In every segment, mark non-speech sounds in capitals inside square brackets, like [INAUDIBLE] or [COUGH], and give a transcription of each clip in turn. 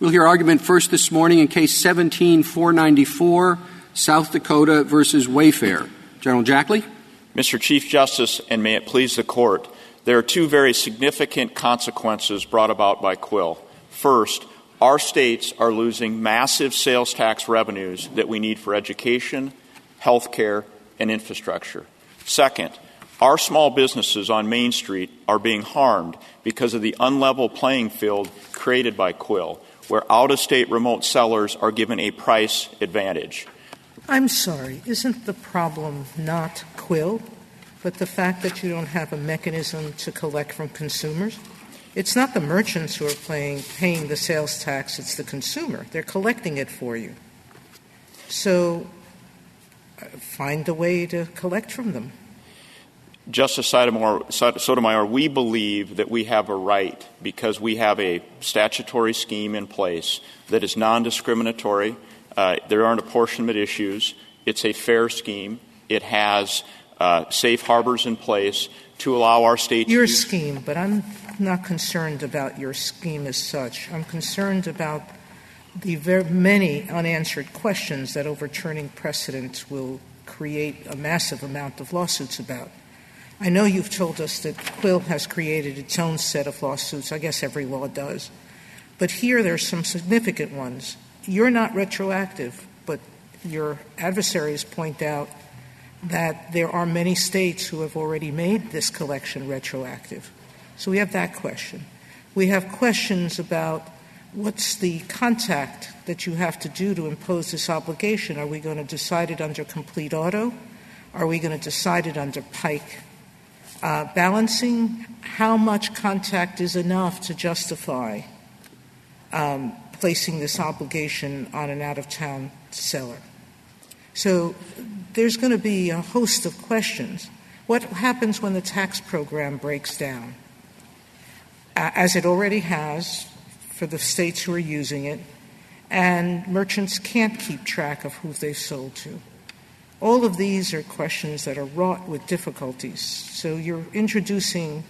We'll hear argument first this morning in case 17494, South Dakota versus Wayfair. General Jackley. Mr. Chief Justice, and may it please the court, there are two very significant consequences brought about by Quill. First, our states are losing massive sales tax revenues that we need for education, health care, and infrastructure. Second, our small businesses on Main Street are being harmed because of the unlevel playing field created by Quill where out of state remote sellers are given a price advantage. I'm sorry, isn't the problem not Quill, but the fact that you don't have a mechanism to collect from consumers? It's not the merchants who are playing, paying the sales tax, it's the consumer. They're collecting it for you. So uh, find a way to collect from them. Justice Sotomayor, we believe that we have a right because we have a statutory scheme in place that is non discriminatory. Uh, there aren't apportionment issues. It's a fair scheme. It has uh, safe harbors in place to allow our state your to. Your scheme, but I'm not concerned about your scheme as such. I'm concerned about the very many unanswered questions that overturning precedent will create a massive amount of lawsuits about. I know you've told us that Quill has created its own set of lawsuits. I guess every law does. But here there's some significant ones. You're not retroactive, but your adversaries point out that there are many states who have already made this collection retroactive. So we have that question. We have questions about what's the contact that you have to do to impose this obligation? Are we going to decide it under complete auto? Are we going to decide it under Pike? Uh, balancing how much contact is enough to justify um, placing this obligation on an out of town seller. So there's going to be a host of questions. What happens when the tax program breaks down? As it already has for the states who are using it, and merchants can't keep track of who they've sold to. All of these are questions that are wrought with difficulties. So you're introducing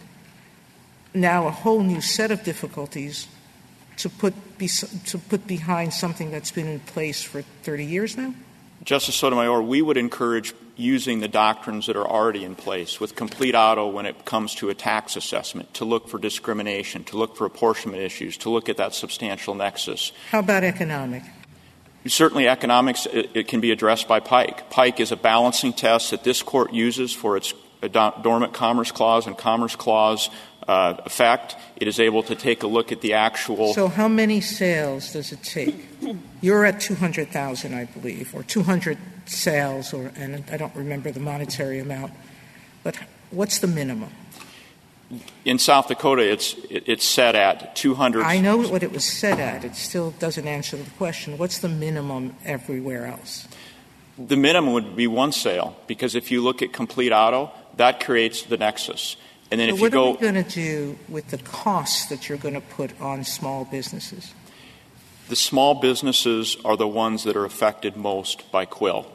now a whole new set of difficulties to put, be, to put behind something that's been in place for 30 years now? Justice Sotomayor, we would encourage using the doctrines that are already in place with complete auto when it comes to a tax assessment, to look for discrimination, to look for apportionment issues, to look at that substantial nexus. How about economic? Certainly, economics it, it can be addressed by Pike. Pike is a balancing test that this court uses for its dormant commerce clause and commerce clause uh, effect. It is able to take a look at the actual. So, how many sales does it take? You're at 200,000, I believe, or 200 sales, or and I don't remember the monetary amount. But what's the minimum? In South Dakota, it's it's set at 200. I know what it was set at. It still doesn't answer the question. What's the minimum everywhere else? The minimum would be one sale because if you look at complete auto, that creates the nexus. And then so if you go, what are we going to do with the costs that you're going to put on small businesses? The small businesses are the ones that are affected most by Quill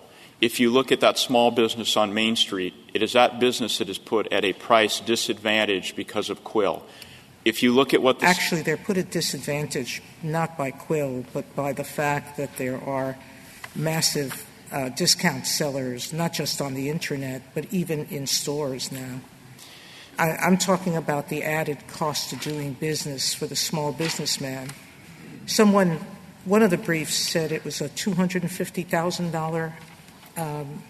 if you look at that small business on Main Street, it is that business that is put at a price disadvantage because of Quill. If you look at what the actually they're put at disadvantage not by Quill, but by the fact that there are massive uh, discount sellers, not just on the internet, but even in stores now. I, I'm talking about the added cost of doing business for the small businessman. Someone, one of the briefs said it was a two hundred and fifty thousand dollar um,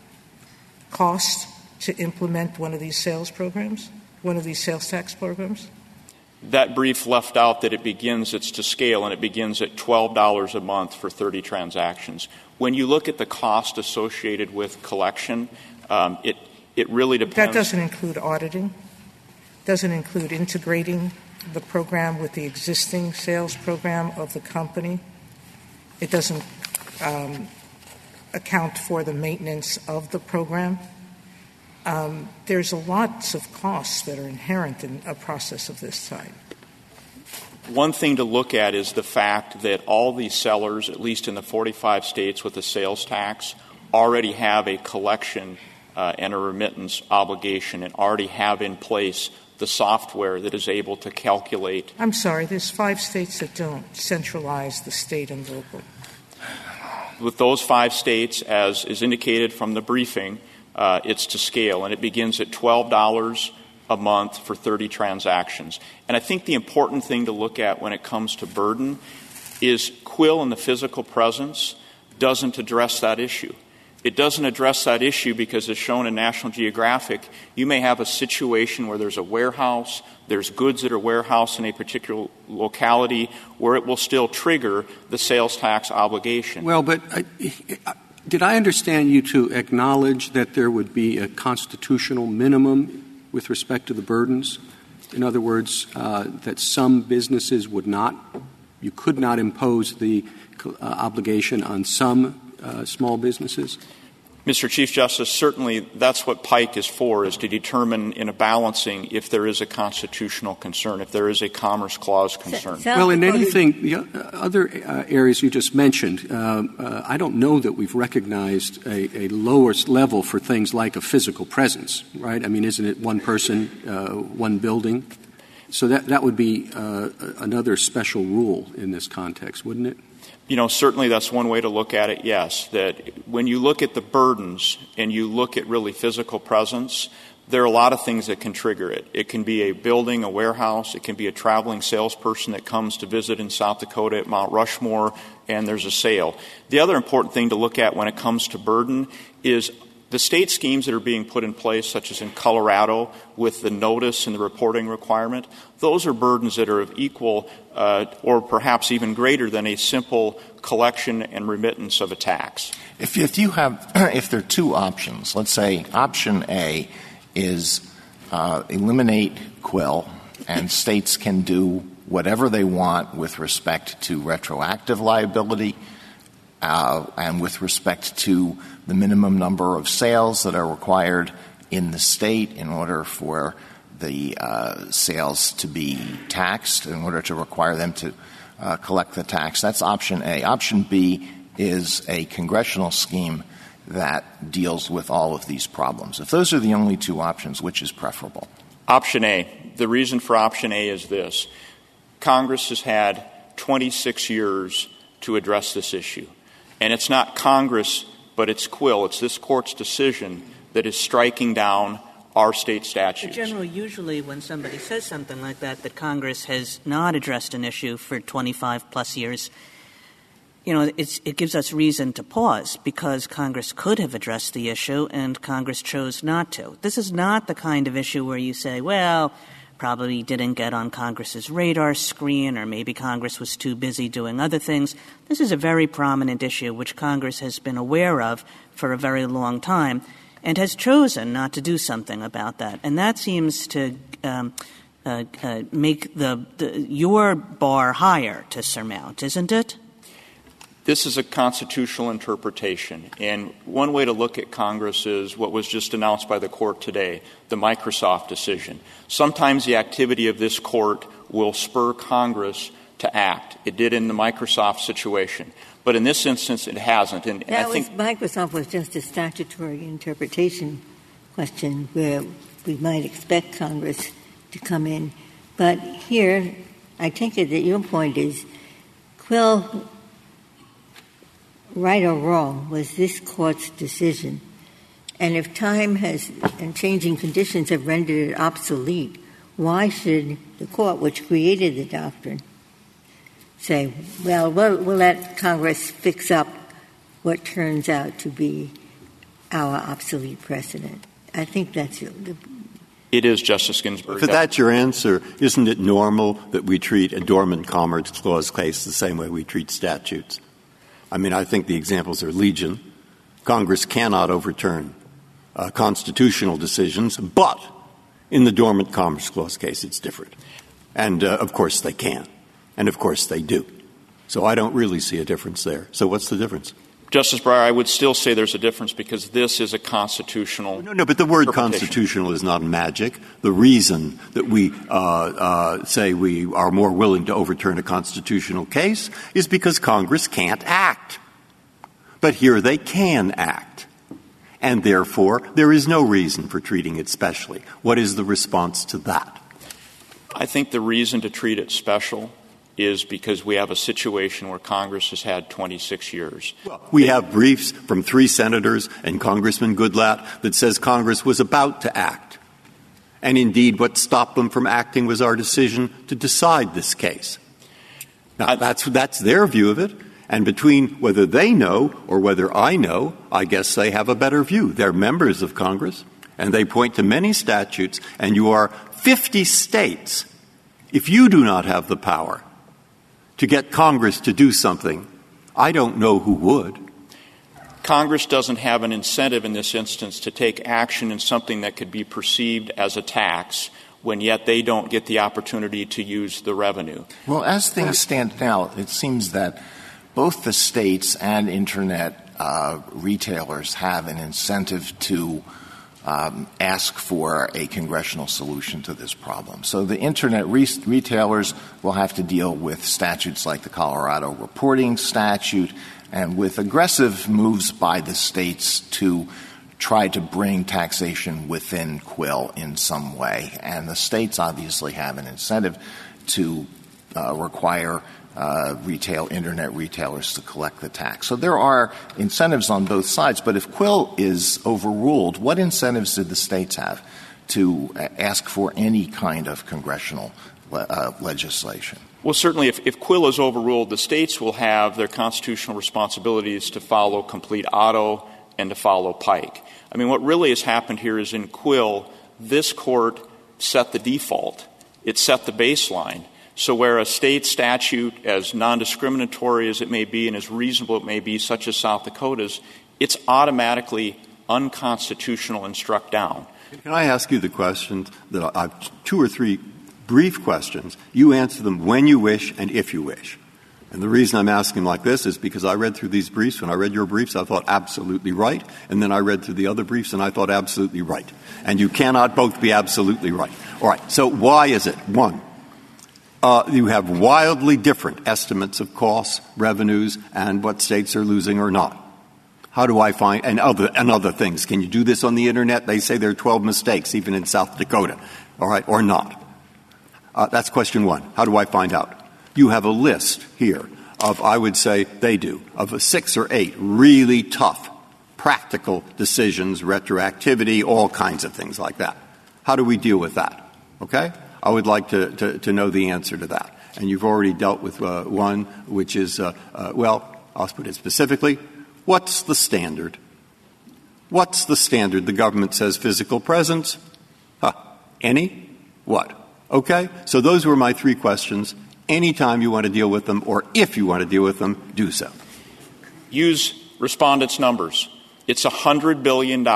cost to implement one of these sales programs, one of these sales tax programs? That brief left out that it begins, it's to scale, and it begins at $12 a month for 30 transactions. When you look at the cost associated with collection, um, it, it really depends. That doesn't include auditing, doesn't include integrating the program with the existing sales program of the company. It doesn't um, account for the maintenance of the program. Um, there's a lots of costs that are inherent in a process of this type. One thing to look at is the fact that all these sellers, at least in the 45 states with a sales tax, already have a collection uh, and a remittance obligation and already have in place the the software that is able to calculate. I'm sorry, there's five states that don't centralize the state and local. With those five states, as is indicated from the briefing, uh, it's to scale, and it begins at $12 a month for 30 transactions. And I think the important thing to look at when it comes to burden is Quill and the physical presence doesn't address that issue. It doesn't address that issue because, as shown in National Geographic, you may have a situation where there's a warehouse, there's goods that are warehoused in a particular locality where it will still trigger the sales tax obligation. Well, but did I understand you to acknowledge that there would be a constitutional minimum with respect to the burdens? In other words, uh, that some businesses would not, you could not impose the uh, obligation on some small businesses? Mr. Chief Justice, certainly that's what Pike is for, is to determine in a balancing if there is a constitutional concern, if there is a Commerce Clause concern. well, in anything, the other uh, areas you just mentioned, uh, uh, I don't know that we've recognized a, a lowest level for things like a physical presence, right? I mean, isn't it one person, uh, one building? So that, that would be uh, another special rule in this context, wouldn't it? You know, certainly that's one way to look at it, yes. That when you look at the burdens and you look at really physical presence, there are a lot of things that can trigger it. It can be a building, a warehouse, it can be a traveling salesperson that comes to visit in South Dakota at Mount Rushmore and there's a sale. The other important thing to look at when it comes to burden is the state schemes that are being put in place, such as in Colorado with the notice and the reporting requirement, those are burdens that are of equal uh, or perhaps even greater than a simple collection and remittance of a tax. If, you have, [CLEARS THROAT] if there are two options, let's say option A is uh, eliminate Quill and states can do whatever they want with respect to retroactive liability uh, and with respect to the minimum number of sales that are required in the state in order for the uh, sales to be taxed, in order to require them to uh, collect the tax. That's option A. Option B is a congressional scheme that deals with all of these problems. If those are the only two options, which is preferable? Option A. The reason for option A is this Congress has had 26 years to address this issue. And it's not Congress, but it's Quill, it's this court's decision that is striking down our state statutes. But General, usually when somebody says something like that, that Congress has not addressed an issue for 25 plus years, you know, it gives us reason to pause because Congress could have addressed the issue and Congress chose not to. This is not the kind of issue where you say, well, probably didn't get on Congress's radar screen, or maybe Congress was too busy doing other things. This is a very prominent issue which Congress has been aware of for a very long time and has chosen not to do something about that. And that seems to um, uh, uh, make the, the, your bar higher to surmount, isn't it? This is a constitutional interpretation, and one way to look at Congress is what was just announced by the court today the Microsoft decision. Sometimes the activity of this court will spur Congress to act. It did in the Microsoft situation. But in this instance, it hasn't. And, and I think was, Microsoft was just a statutory interpretation question where we might expect Congress to come in. But here, I take it that your point is Quill right or wrong, was this court's decision. And if time has and changing conditions have rendered it obsolete, why should the court, which created the doctrine, say, well, we'll, we'll let Congress fix up what turns out to be our obsolete precedent? I think that's the it is, Justice Ginsburg. If that's your answer, isn't it normal that we treat a dormant commerce clause case the same way we treat statutes? I mean, I think the examples are legion. Congress cannot overturn uh, constitutional decisions, but in the dormant commerce clause case, it's different. And uh, of course, they can. And of course, they do. So I don't really see a difference there. So what's the difference? Justice Breyer, I would still say there's a difference because this is a constitutional. No, no, but the word constitutional is not magic. The reason that we uh, uh, say we are more willing to overturn a constitutional case is because Congress can't act. But here they can act. And therefore, there is no reason for treating it specially. What is the response to that? I think the reason to treat it special is because we have a situation where Congress has had 26 years. We have briefs from three senators and Congressman Goodlatte that says Congress was about to act. And indeed, what stopped them from acting was our decision to decide this case. Now, that's, that's their view of it. And between whether they know or whether I know, I guess they have a better view. They're members of Congress, and they point to many statutes, and you are 50 states. If you do not have the power to get Congress to do something, I don't know who would. Congress doesn't have an incentive in this instance to take action in something that could be perceived as a tax when yet they don't get the opportunity to use the revenue. Well, as things stand now, it seems that both the states and internet uh, retailers have an incentive to um, ask for a congressional solution to this problem. So the internet re- retailers will have to deal with statutes like the Colorado reporting statute and with aggressive moves by the states to try to bring taxation within Quill in some way. And the states obviously have an incentive to uh, require retail, internet retailers to collect the tax. So there are incentives on both sides. But if Quill is overruled, what incentives did the states have to uh, ask for any kind of congressional uh, legislation? Well, certainly, if, if, Quill is overruled, the states will have their constitutional responsibilities to follow complete auto and to follow Pike. I mean, what really has happened here is in Quill, this court set the default, it set the baseline. So, where a state statute, as non discriminatory as it may be and as reasonable it may be, such as South Dakota's, it's automatically unconstitutional and struck down. Can I ask you the questions that I have two or three brief questions? You answer them when you wish and if you wish. And the reason I'm asking like this is because I read through these briefs. When I read your briefs, I thought absolutely right. And then I read through the other briefs and I thought absolutely right. And you cannot both be absolutely right. All right. So why is it? One, uh, you have wildly different estimates of costs, revenues, and what states are losing or not. How do I find and other and other things? Can you do this on the internet? They say there are 12 mistakes, even in South Dakota. All right, or not? Uh, that's question one. How do I find out? You have a list here of, I would say, they do, of six or eight really tough, practical decisions, retroactivity, all kinds of things like that. How do we deal with that? Okay? I would like to, to, to know the answer to that. And you've already dealt with uh, one, which is, uh, uh, well, I'll put it specifically. What's the standard? What's the standard? The government says physical presence. Huh. Any? What? Okay? So those were my three questions. Anytime you want to deal with them, or if you want to deal with them, do so. Use respondents' numbers. It's $100 billion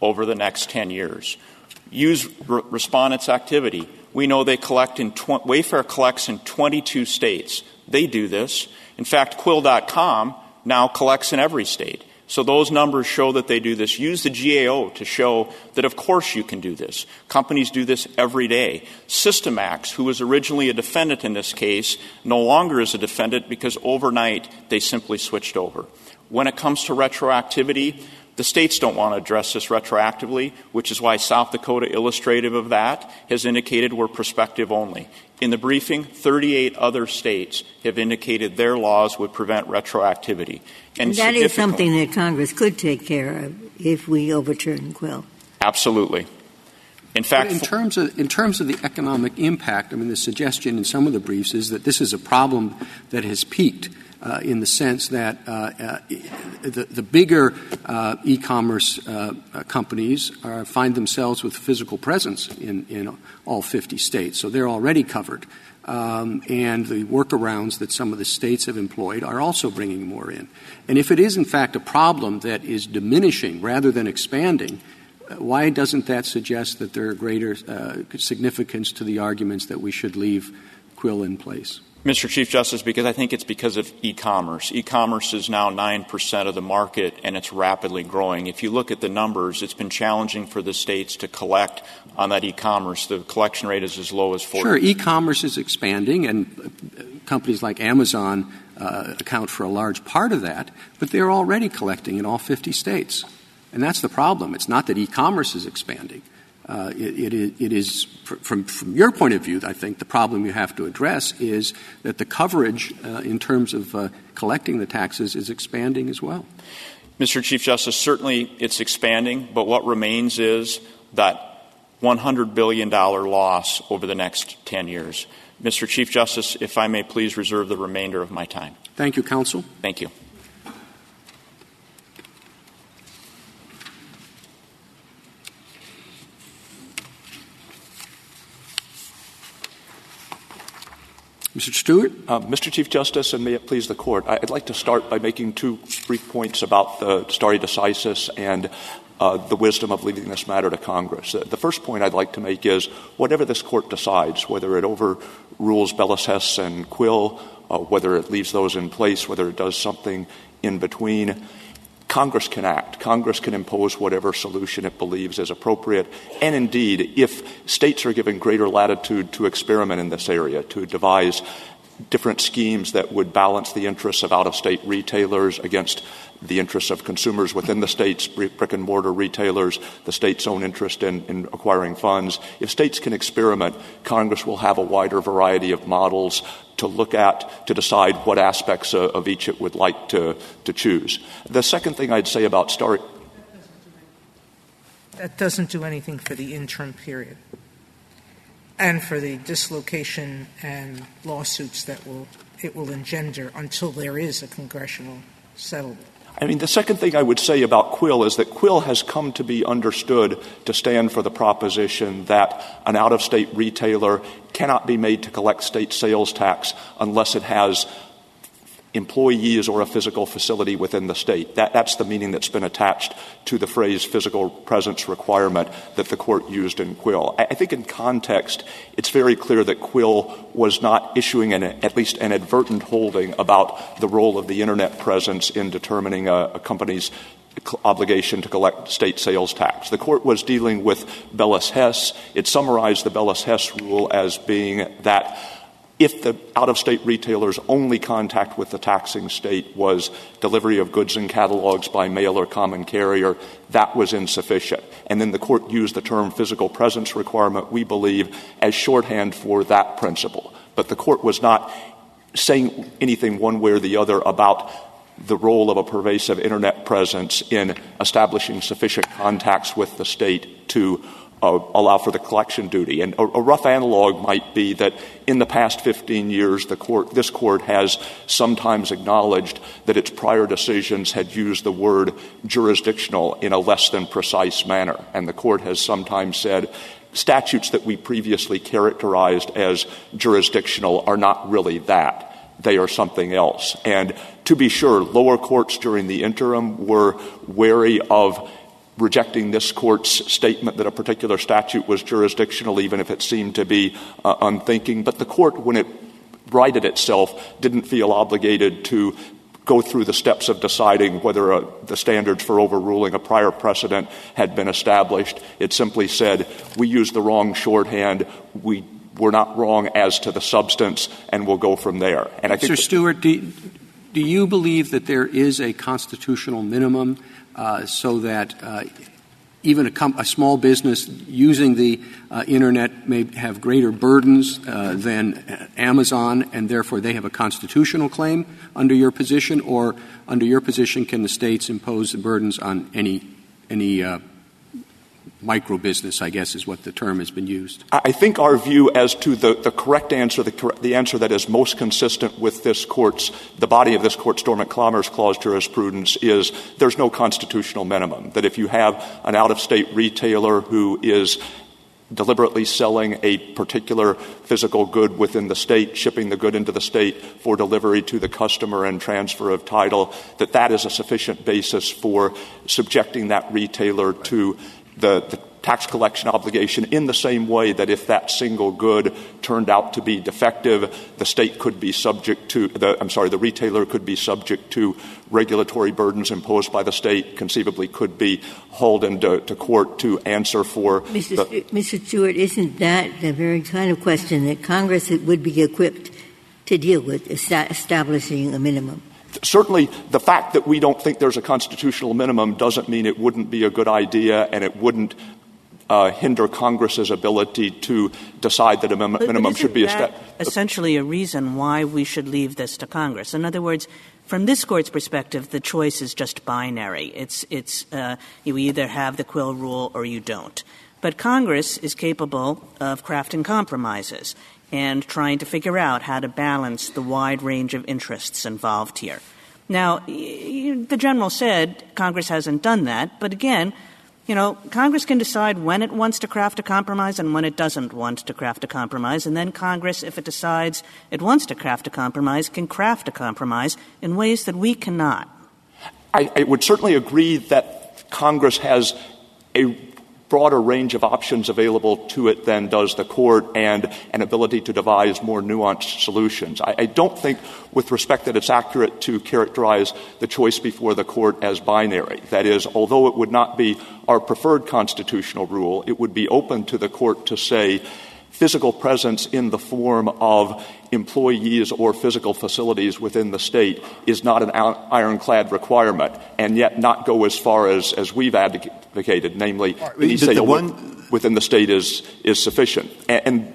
over the next 10 years use re- respondents' activity. We know they collect in Wayfair collects in 22 states. They do this. In fact, Quill.com now collects in every state. So those numbers show that they do this. Use the GAO to show that, of course, you can do this. Companies do this every day. Systemax, who was originally a defendant in this case, no longer is a defendant because overnight they simply switched over. When it comes to retroactivity, the states don't want to address this retroactively, which is why South Dakota, illustrative of that, has indicated we're prospective only. In the briefing, 38 other states have indicated their laws would prevent retroactivity. And, and that is something that Congress could take care of if we overturn Quill. Absolutely. In fact, in terms of in terms of the economic impact, I mean, the suggestion in some of the briefs is that this is a problem that has peaked uh, in the sense that uh, uh, the, bigger uh, e-commerce uh, companies are, find themselves with physical presence in, in all 50 states, so they're already covered. Um, and the workarounds that some of the states have employed are also bringing more in. And if it is, in fact, a problem that is diminishing rather than expanding, why doesn't that suggest that there are greater uh, significance to the arguments that we should leave Quill in place? Mr. Chief Justice, because I think it's because of e-commerce. E-commerce is now 9% of the market and it's rapidly growing. If you look at the numbers, it's been challenging for the states to collect on that e-commerce. The collection rate is as low as 40. Sure, e-commerce is expanding and companies like Amazon uh, account for a large part of that, but they're already collecting in all 50 states. And that's the problem. It's not that e-commerce is expanding. Uh, it, it, it is, from, from your point of view, I think the problem you have to address is that the coverage uh, in terms of uh, collecting the taxes is expanding as well. Mr. Chief Justice, certainly it's expanding, but what remains is that $100 billion loss over the next 10 years. Mr. Chief Justice, if I may please reserve the remainder of my time. Thank you, counsel. Thank you. Mr. Stewart? Uh, Mr. Chief Justice, and may it please the Court, I'd like to start by making two brief points about the stare decisis and uh, the wisdom of leaving this matter to Congress. The first point I'd like to make is whatever this Court decides, whether it overrules Bellas Hess and Quill, uh, whether it leaves those in place, whether it does something in between, Congress can act. Congress can impose whatever solution it believes is appropriate. And indeed, if states are given greater latitude to experiment in this area, to devise different schemes that would balance the interests of out of state retailers against the interests of consumers within the states, brick and mortar retailers, the state's own interest in, in, acquiring funds. If states can experiment, Congress will have a wider variety of models to look at to decide what aspects uh, of each it would like to, to choose. The second thing I'd say about stare. That doesn't do anything for the interim period and for the dislocation and lawsuits that will it will engender until there is a congressional settlement. I mean, the second thing I would say about Quill is that Quill has come to be understood to stand for the proposition that an out of state retailer cannot be made to collect state sales tax unless it has employees or a physical facility within the state. That, that's the meaning that's been attached to the phrase physical presence requirement that the court used in Quill. I, I think in context, it's very clear that Quill was not issuing an, at least an advertent holding about the role of the internet presence in determining a, a company's obligation to collect state sales tax. The court was dealing with Bellas Hess. It summarized the Bellas Hess rule as being that if the out of state retailer's only contact with the taxing state was delivery of goods and catalogs by mail or common carrier, that was insufficient. And then the court used the term physical presence requirement, we believe, as shorthand for that principle. But the court was not saying anything one way or the other about the role of a pervasive internet presence in establishing sufficient contacts with the state to Uh, allow for the collection duty. And a, a, rough analog might be that in the past 15 years, the court, this court has sometimes acknowledged that its prior decisions had used the word jurisdictional in a less than precise manner. And the court has sometimes said statutes that we previously characterized as jurisdictional are not really that. They are something else. And to be sure, lower courts during the interim were wary of rejecting this court's statement that a particular statute was jurisdictional, even if it seemed to be uh, unthinking. But the court, when it righted itself, didn't feel obligated to go through the steps of deciding whether uh, the standards for overruling a prior precedent had been established. It simply said, we used the wrong shorthand. We were not wrong as to the substance, and we'll go from there. And I think Mr. Stewart, do, do you believe that there is a constitutional minimum so that uh, even a, com- a, small business using the uh, internet may have greater burdens uh, than Amazon, and therefore they have a constitutional claim under your position, or under your position, can the states impose the burdens on any any uh, micro business, I guess is what the term has been used. I think our view as to the, correct answer, the, the answer that is most consistent with this court's, the body of this court's dormant commerce clause jurisprudence is there's no constitutional minimum. That if you have an out of state retailer who is deliberately selling a particular physical good within the state, shipping the good into the state for delivery to the customer and transfer of title, that that is a sufficient basis for subjecting that retailer to the, tax collection obligation in the same way that if that single good turned out to be defective, the state could be subject to, the, I'm sorry, the retailer could be subject to regulatory burdens imposed by the state, conceivably could be hauled into to court to answer for. Mr. Stewart, isn't that the very kind of question that Congress would be equipped to deal with, establishing a minimum? Certainly, the fact that we don't think there's a constitutional minimum doesn't mean it wouldn't be a good idea and it wouldn't uh, hinder Congress's ability to decide that a minimum should be established. Essentially, a reason why we should leave this to Congress. In other words, from this court's perspective, the choice is just binary. It's it's uh, you either have the Quill rule or you don't. But Congress is capable of crafting compromises and trying to figure out how to balance the wide range of interests involved here. Now, the general said Congress hasn't done that, but again, you know, Congress can decide when it wants to craft a compromise and when it doesn't want to craft a compromise. And then Congress, if it decides it wants to craft a compromise, can craft a compromise in ways that we cannot. I, I would certainly agree that Congress has a broader range of options available to it than does the court and an ability to devise more nuanced solutions. I, don't think, with respect, that it's accurate to characterize the choice before the court as binary. That is, although it would not be our preferred constitutional rule, it would be open to the court to say physical presence in the form of employees or physical facilities within the state is not an ironclad requirement, and yet not go as far as, as we've advocated, namely, one... within the state is, is sufficient. And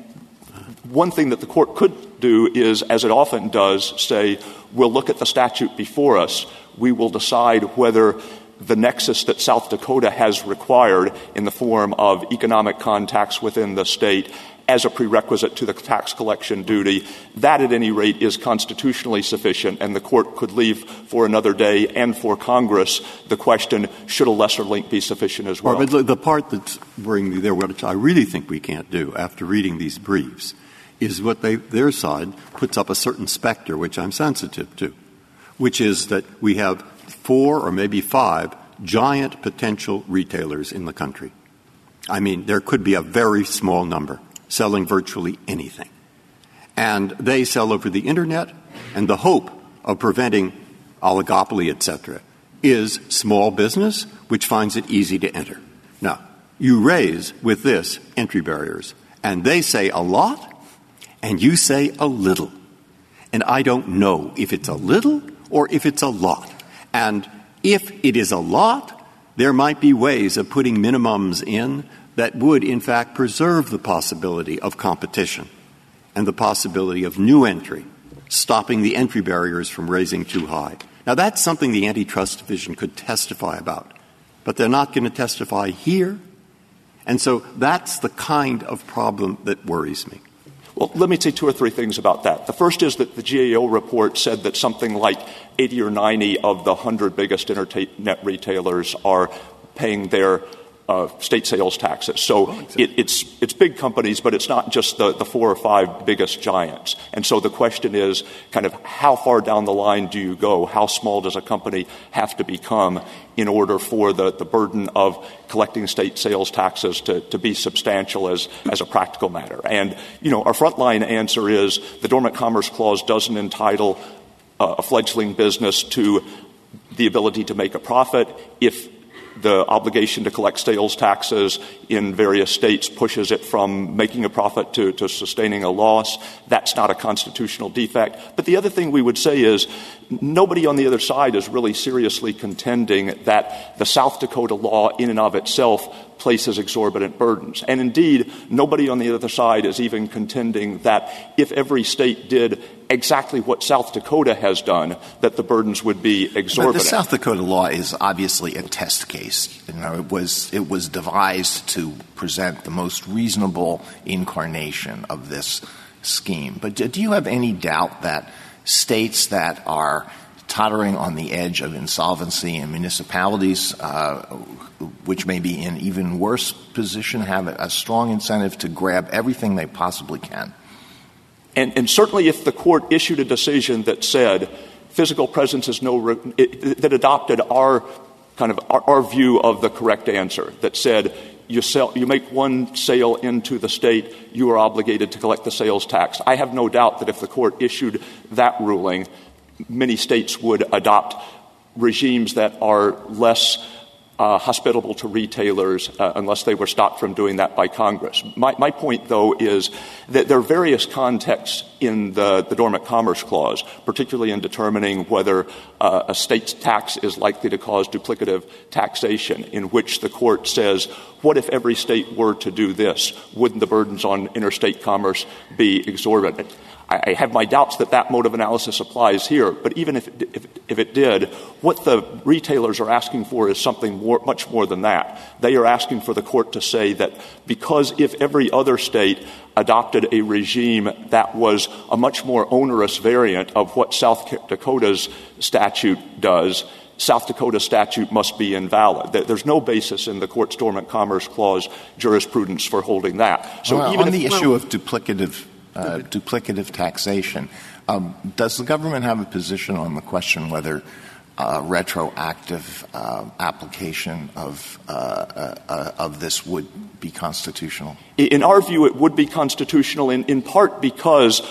one thing that the court could do is, as it often does, say, we'll look at the statute before us, we will decide whether the nexus that South Dakota has required in the form of economic contacts within the state as a prerequisite to the tax collection duty. That, at any rate, is constitutionally sufficient, and the court could leave for another day and for Congress the question should a lesser link be sufficient as well? the part that's worrying me there, which I really think we can't do after reading these briefs, is what they, their side puts up a certain specter, which I'm sensitive to, which is that we have four or maybe five giant potential retailers in the country. I mean, there could be a very small number selling virtually anything. And they sell over the internet, and the hope of preventing oligopoly, etc., is small business, which finds it easy to enter. Now, you raise with this entry barriers, and they say a lot, and you say a little. And I don't know if it's a little or if it's a lot. And if it is a lot, there might be ways of putting minimums in that would, in fact, preserve the possibility of competition and the possibility of new entry, stopping the entry barriers from raising too high. Now, that's something the antitrust division could testify about, but they're not going to testify here. And so that's the kind of problem that worries me. Well, let me say two or three things about that. The first is that the GAO report said that something like 80 or 90 of the 100 biggest internet retailers are paying their state sales taxes. So it, it's, it's big companies, but it's not just the, the four or five biggest giants. And so the question is kind of how far down the line do you go? How small does a company have to become in order for the, the burden of collecting state sales taxes to, to be substantial as, as a practical matter? And, you know, our frontline answer is the Dormant Commerce Clause doesn't entitle uh, a fledgling business to the ability to make a profit if the obligation to collect sales taxes in various states pushes it from making a profit to, to, sustaining a loss. That's not a constitutional defect. But the other thing we would say is nobody on the other side is really seriously contending that the South Dakota law in and of itself places exorbitant burdens. And indeed, nobody on the other side is even contending that if every state did exactly what South Dakota has done, that the burdens would be exorbitant. But the South Dakota law is obviously a test case. You know, it was it was devised to present the most reasonable incarnation of this scheme. But do you have any doubt that states that are tottering on the edge of insolvency and municipalities uh, which may be in even worse position have a strong incentive to grab everything they possibly can. And, certainly if the court issued a decision that said physical presence is no re- it, that adopted our kind of our, view of the correct answer that said you sell you make one sale into the state you are obligated to collect the sales tax. I have no doubt that if the court issued that ruling many states would adopt regimes that are less uh, hospitable to retailers uh, unless they were stopped from doing that by Congress. My, my, point, though, is that there are various contexts in the, the Dormant Commerce Clause, particularly in determining whether uh, a state's tax is likely to cause duplicative taxation, in which the court says, what if every state were to do this? Wouldn't the burdens on interstate commerce be exorbitant? I have my doubts that that mode of analysis applies here, but even if it, if, if it did, what the retailers are asking for is something more, much more than that. They are asking for the court to say that because if every other state adopted a regime that was a much more onerous variant of what South Dakota's statute does, South Dakota statute must be invalid. There's no basis in the court's dormant commerce clause jurisprudence for holding that. So even on the issue of duplicative duplicative taxation. Um, does the government have a position on the question whether uh, retroactive uh, application of uh, uh, uh, of this would be constitutional? In our view, it would be constitutional, in, in part because.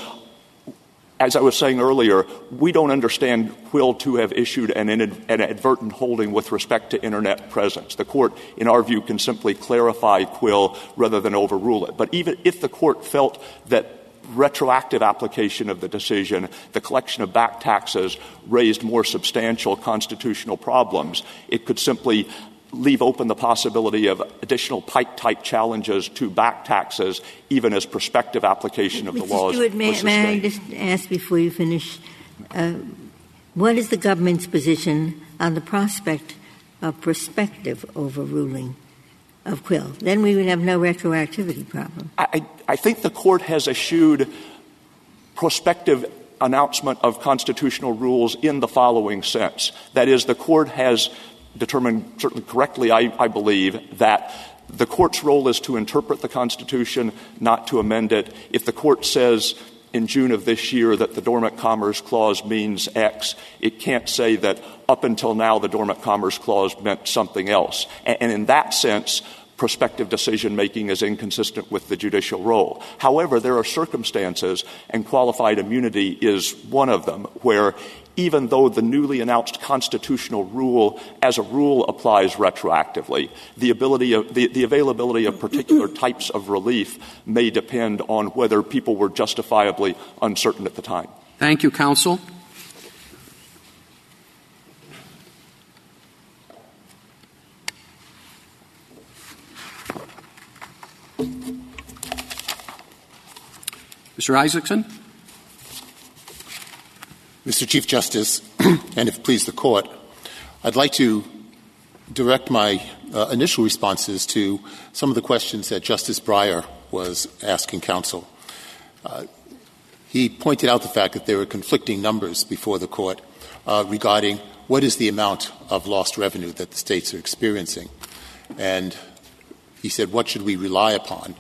As I was saying earlier, we don't understand Quill to have issued an, an advertent holding with respect to Internet presence. The court, in our view, can simply clarify Quill rather than overrule it. But even if the court felt that retroactive application of the decision, the collection of back taxes raised more substantial constitutional problems. It could simply leave open the possibility of additional Pike type challenges to back taxes, even as prospective application of the laws. May, may I just ask before you finish? Uh, what is the government's position on the prospect of prospective overruling? Of Quill. Then we would have no retroactivity problem. I, think the court has eschewed prospective announcement of constitutional rules in the following sense. That is, the court has determined, certainly correctly, I believe, that the court's role is to interpret the Constitution, not to amend it. If the court says in June of this year that the Dormant Commerce Clause means X, it can't say that up until now the Dormant Commerce Clause meant something else. And, in that sense, prospective decision making is inconsistent with the judicial role. However, there are circumstances, and qualified immunity is one of them, where even though the newly announced constitutional rule as a rule applies retroactively, the, ability of, the, the availability of particular [COUGHS] types of relief may depend on whether people were justifiably uncertain at the time. Thank you, counsel. Mr. Isaacson. Mr. Chief Justice, [CLEARS THROAT] and if please the court, I'd like to direct my uh, initial responses to some of the questions that Justice Breyer was asking counsel. Uh, he pointed out the fact that there were conflicting numbers before the court uh, regarding what is the amount of lost revenue that the states are experiencing. And he said, what should we rely upon?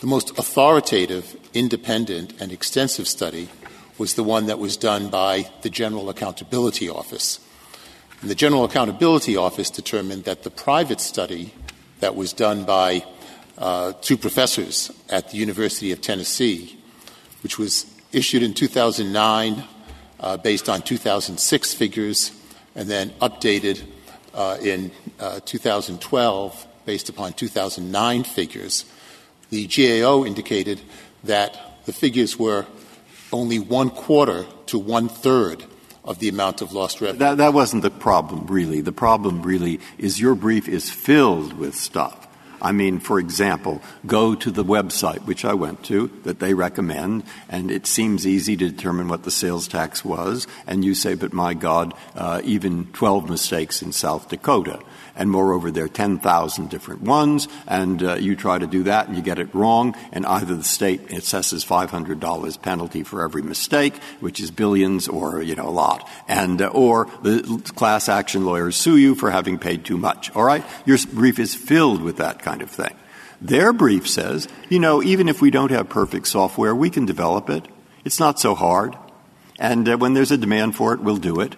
The most authoritative, independent, and extensive study was the one that was done by the General Accountability Office. And the General Accountability Office determined that the private study that was done by uh, two professors at the University of Tennessee, which was issued in 2009 uh, based on 2006 figures and then updated uh, in uh, 2012 based upon 2009 figures, the GAO indicated that the figures were only one quarter to one third of the amount of lost revenue. That, wasn't the problem, really. The problem, really, is your brief is filled with stuff. I mean, for example, go to the website, which I went to, that they recommend, and it seems easy to determine what the sales tax was, and you say, but my God, uh, even 12 mistakes in South Dakota and moreover, there are 10,000 different ones, and uh, you try to do that and you get it wrong, and either the state assesses $500 penalty for every mistake, which is billions or, you know, a lot, and, uh, or the class action lawyers sue you for having paid too much, all right? Your brief is filled with that kind of thing. Their brief says, you know, even if we don't have perfect software, we can develop it. It's not so hard. And uh, when there's a demand for it, we'll do it.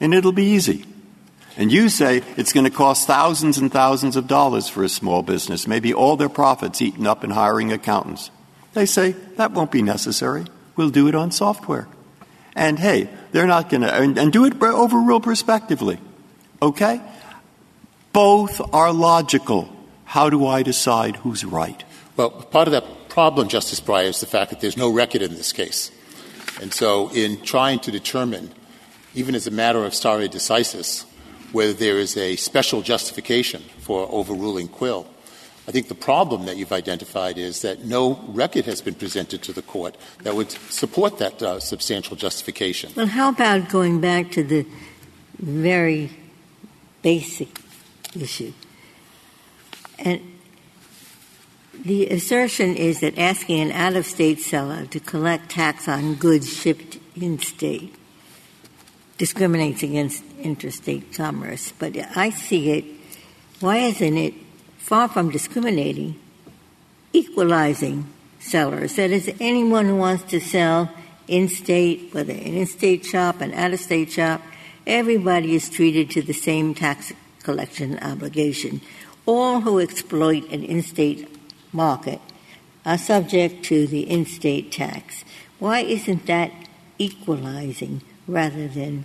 And it'll be easy. And you say it's going to cost thousands and thousands of dollars for a small business, maybe all their profits eaten up in hiring accountants. They say that won't be necessary. We'll do it on software. And hey, they're not going to, and, and do it over overrule prospectively. Okay? Both are logical. How do I decide who's right? Well, part of that problem, Justice Breyer, is the fact that there's no record in this case. And so, in trying to determine, even as a matter of stare decisis, whether there is a special justification for overruling Quill, I think the problem that you've identified is that no record has been presented to the court that would support that uh, substantial justification. Well, how about going back to the very basic issue? And the assertion is that asking an out of state seller to collect tax on goods shipped in state discriminates against interstate commerce. But I see it, why isn't it far from discriminating, equalizing sellers? That is, anyone who wants to sell in state, whether an in state shop, an out of state shop, everybody is treated to the same tax collection obligation. All who exploit an in state market are subject to the in state tax. Why isn't that equalizing rather than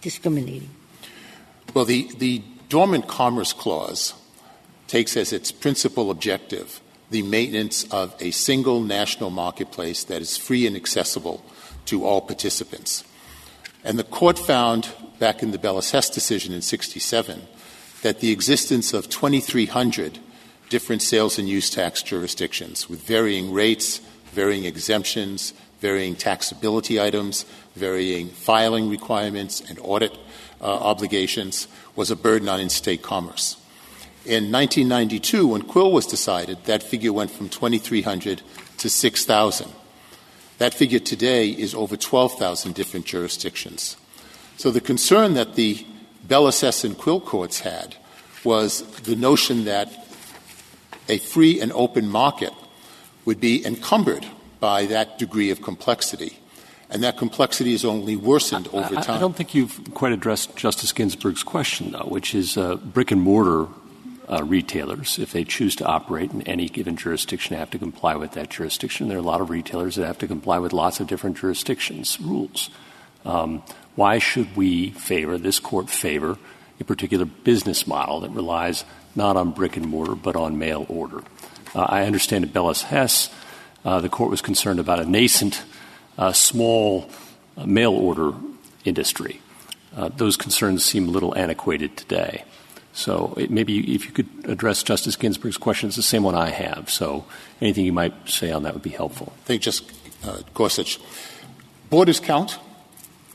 discriminating? Well, the, the Dormant Commerce Clause takes as its principal objective the maintenance of a single national marketplace that is free and accessible to all participants. And the court found back in the Bellas Hess decision in 67 that the existence of 2,300 different sales and use tax jurisdictions with varying rates, varying exemptions, varying taxability items, varying filing requirements and audit uh, obligations was a burden on in state commerce. In 1992, when Quill was decided, that figure went from 2,300 to 6,000. That figure today is over 12,000 different jurisdictions. So the concern that the Bellas Hess and Quill courts had was the notion that a free and open market would be encumbered by that degree of complexity. And that complexity is only worsened over time. I, don't think you've quite addressed Justice Ginsburg's question, though, which is uh, brick and mortar uh, retailers, if they choose to operate in any given jurisdiction, have to comply with that jurisdiction. There are a lot of retailers that have to comply with lots of different jurisdictions' rules. Um, why should we favor, this court favor, a particular business model that relies not on brick and mortar but on mail order? Uh, I understand at Bellas Hess, uh, the court was concerned about a nascent, small mail order industry. Uh, those concerns seem a little antiquated today. So it, maybe if you could address Justice Ginsburg's question, it's the same one I have. So anything you might say on that would be helpful. Thank you, Justice uh, Gorsuch. Borders count.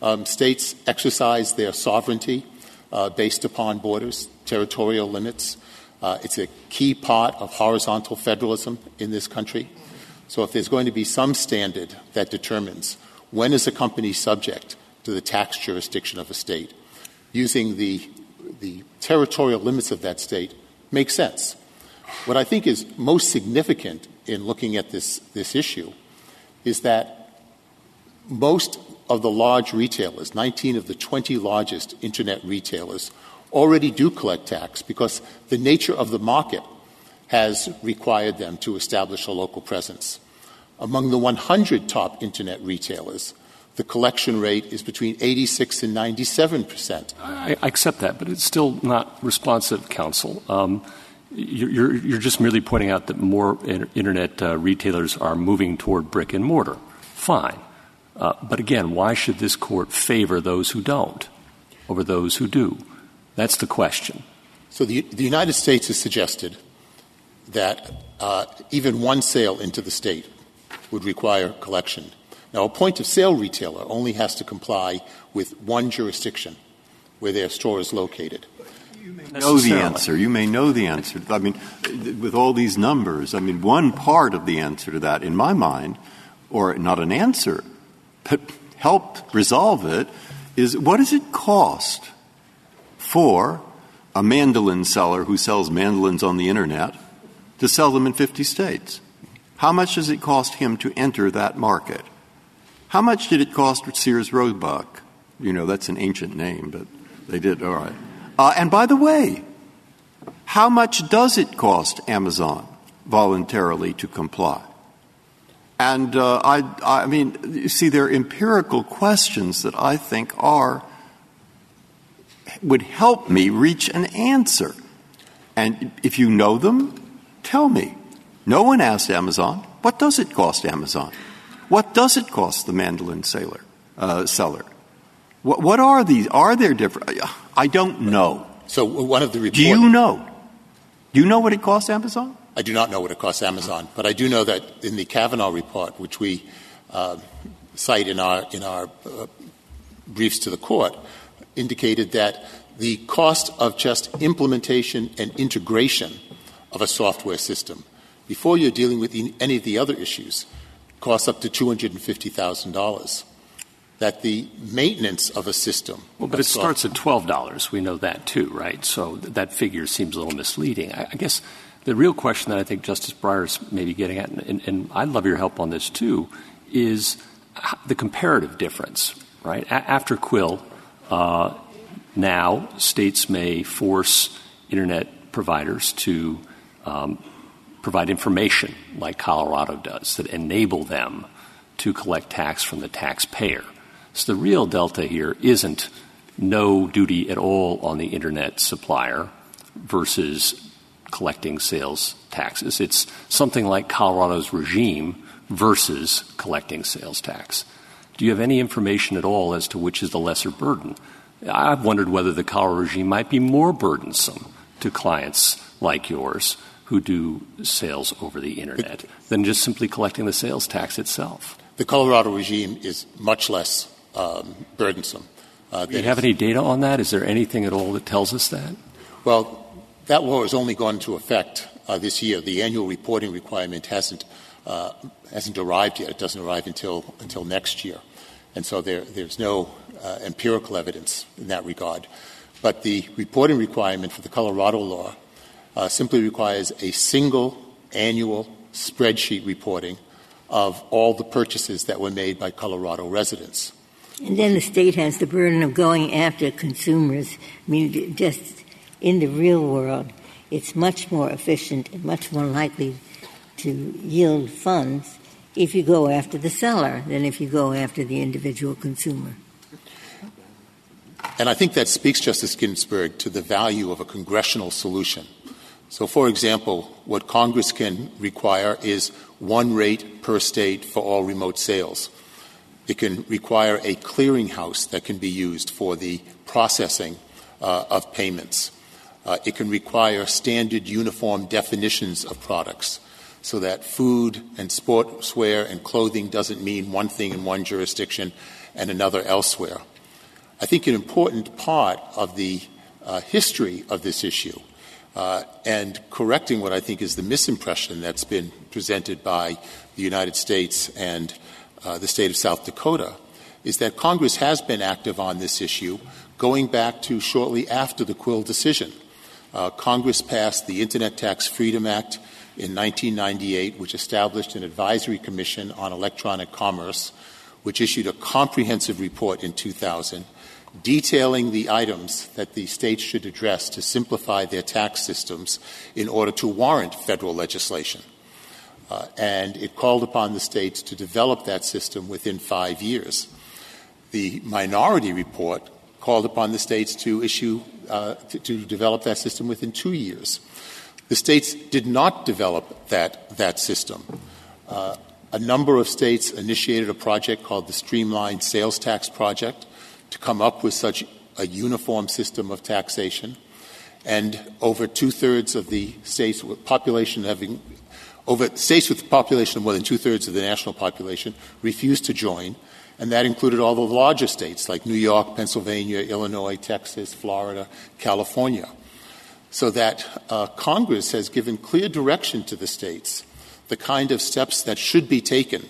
Um, states exercise their sovereignty uh, based upon borders, territorial limits. Uh, it's a key part of horizontal federalism in this country. So if there's going to be some standard that determines when is a company subject to the tax jurisdiction of a state, using the, the territorial limits of that state makes sense. What I think is most significant in looking at this, this issue is that most of the large retailers, 19 of the 20 largest internet retailers, already do collect tax because the nature of the market has required them to establish a local presence. Among the 100 top internet retailers, the collection rate is between 86 and 97 percent. I, accept that, but it's still not responsive, counsel. Um, you're, you're, just merely pointing out that more internet uh, retailers are moving toward brick and mortar. Fine. Uh, but again, why should this court favor those who don't over those who do? That's the question. So the, the United States has suggested that uh, even one sale into the state would require collection. Now, a point of sale retailer only has to comply with one jurisdiction where their store is located. You may know the answer. You may know the answer. I mean, with all these numbers, I mean, one part of the answer to that, in my mind, or not an answer, but help resolve it, is what does it cost for a mandolin seller who sells mandolins on the internet to sell them in 50 states? How much does it cost him to enter that market? How much did it cost Sears Roebuck? You know, that's an ancient name, but they did, all right. Uh, and by the way, how much does it cost Amazon voluntarily to comply? And uh, I, I mean, you see, there are empirical questions that I think are would help me reach an answer. And if you know them, tell me. No one asked Amazon, what does it cost Amazon? What does it cost the mandolin sailor, uh, seller? What, what are these? Are there different? I don't know. So one of the reports. Do you know? Do you know what it costs Amazon? I do not know what it costs Amazon, but I do know that in the Kavanaugh report, which we uh, cite in our in our uh, briefs to the court, indicated that the cost of just implementation and integration of a software system before you're dealing with any of the other issues costs up to $250,000 that the maintenance of a system. Well, but it starts at twelve dollars. We know that too, right? So th- that figure seems a little misleading. I, I, guess the real question that I think Justice Breyer's maybe getting at, and, and I'd love your help on this too, is the comparative difference, right? A- after Quill, uh, now states may force internet providers to Um, provide information like Colorado does that enable them to collect tax from the taxpayer. So the real delta here isn't no duty at all on the internet supplier versus collecting sales taxes. It's something like Colorado's regime versus collecting sales tax. Do you have any information at all as to which is the lesser burden? I've wondered whether the Colorado regime might be more burdensome to clients like yours who do sales over the internet than just simply collecting the sales tax itself. The Colorado regime is much less um, burdensome. Uh, Do you have any data on that? Is there anything at all that tells us that? Well, that law has only gone into effect uh, this year. The annual reporting requirement hasn't uh, hasn't arrived yet. It doesn't arrive until until next year, and so there, there's no uh, empirical evidence in that regard. But the reporting requirement for the Colorado law Uh, simply requires a single annual spreadsheet reporting of all the purchases that were made by Colorado residents. And then the state has the burden of going after consumers. I mean, just in the real world, it's much more efficient and much more likely to yield funds if you go after the seller than if you go after the individual consumer. And I think that speaks, Justice Ginsburg, to the value of a congressional solution. So, for example, what Congress can require is one rate per state for all remote sales. It can require a clearinghouse that can be used for the processing uh, of payments. Uh, it can require standard uniform definitions of products so that food and sportswear and clothing doesn't mean one thing in one jurisdiction and another elsewhere. I think an important part of the uh, history of this issue and correcting what I think is the misimpression that's been presented by the United States and uh, the state of South Dakota is that Congress has been active on this issue going back to shortly after the Quill decision. Uh, Congress passed the Internet Tax Freedom Act in 1998, which established an advisory commission on electronic commerce, which issued a comprehensive report in 2000 detailing the items that the states should address to simplify their tax systems in order to warrant federal legislation. Uh, and it called upon the states to develop that system within five years. The minority report called upon the states to issue uh, to, to, develop that system within two years. The states did not develop that that system. Uh, a number of states initiated a project called the Streamlined Sales Tax Project to come up with such a uniform system of taxation. And over two thirds of the states with population having over states with population of more than two thirds of the national population refused to join, and that included all the larger states like New York, Pennsylvania, Illinois, Texas, Florida, California. So that uh, Congress has given clear direction to the states the kind of steps that should be taken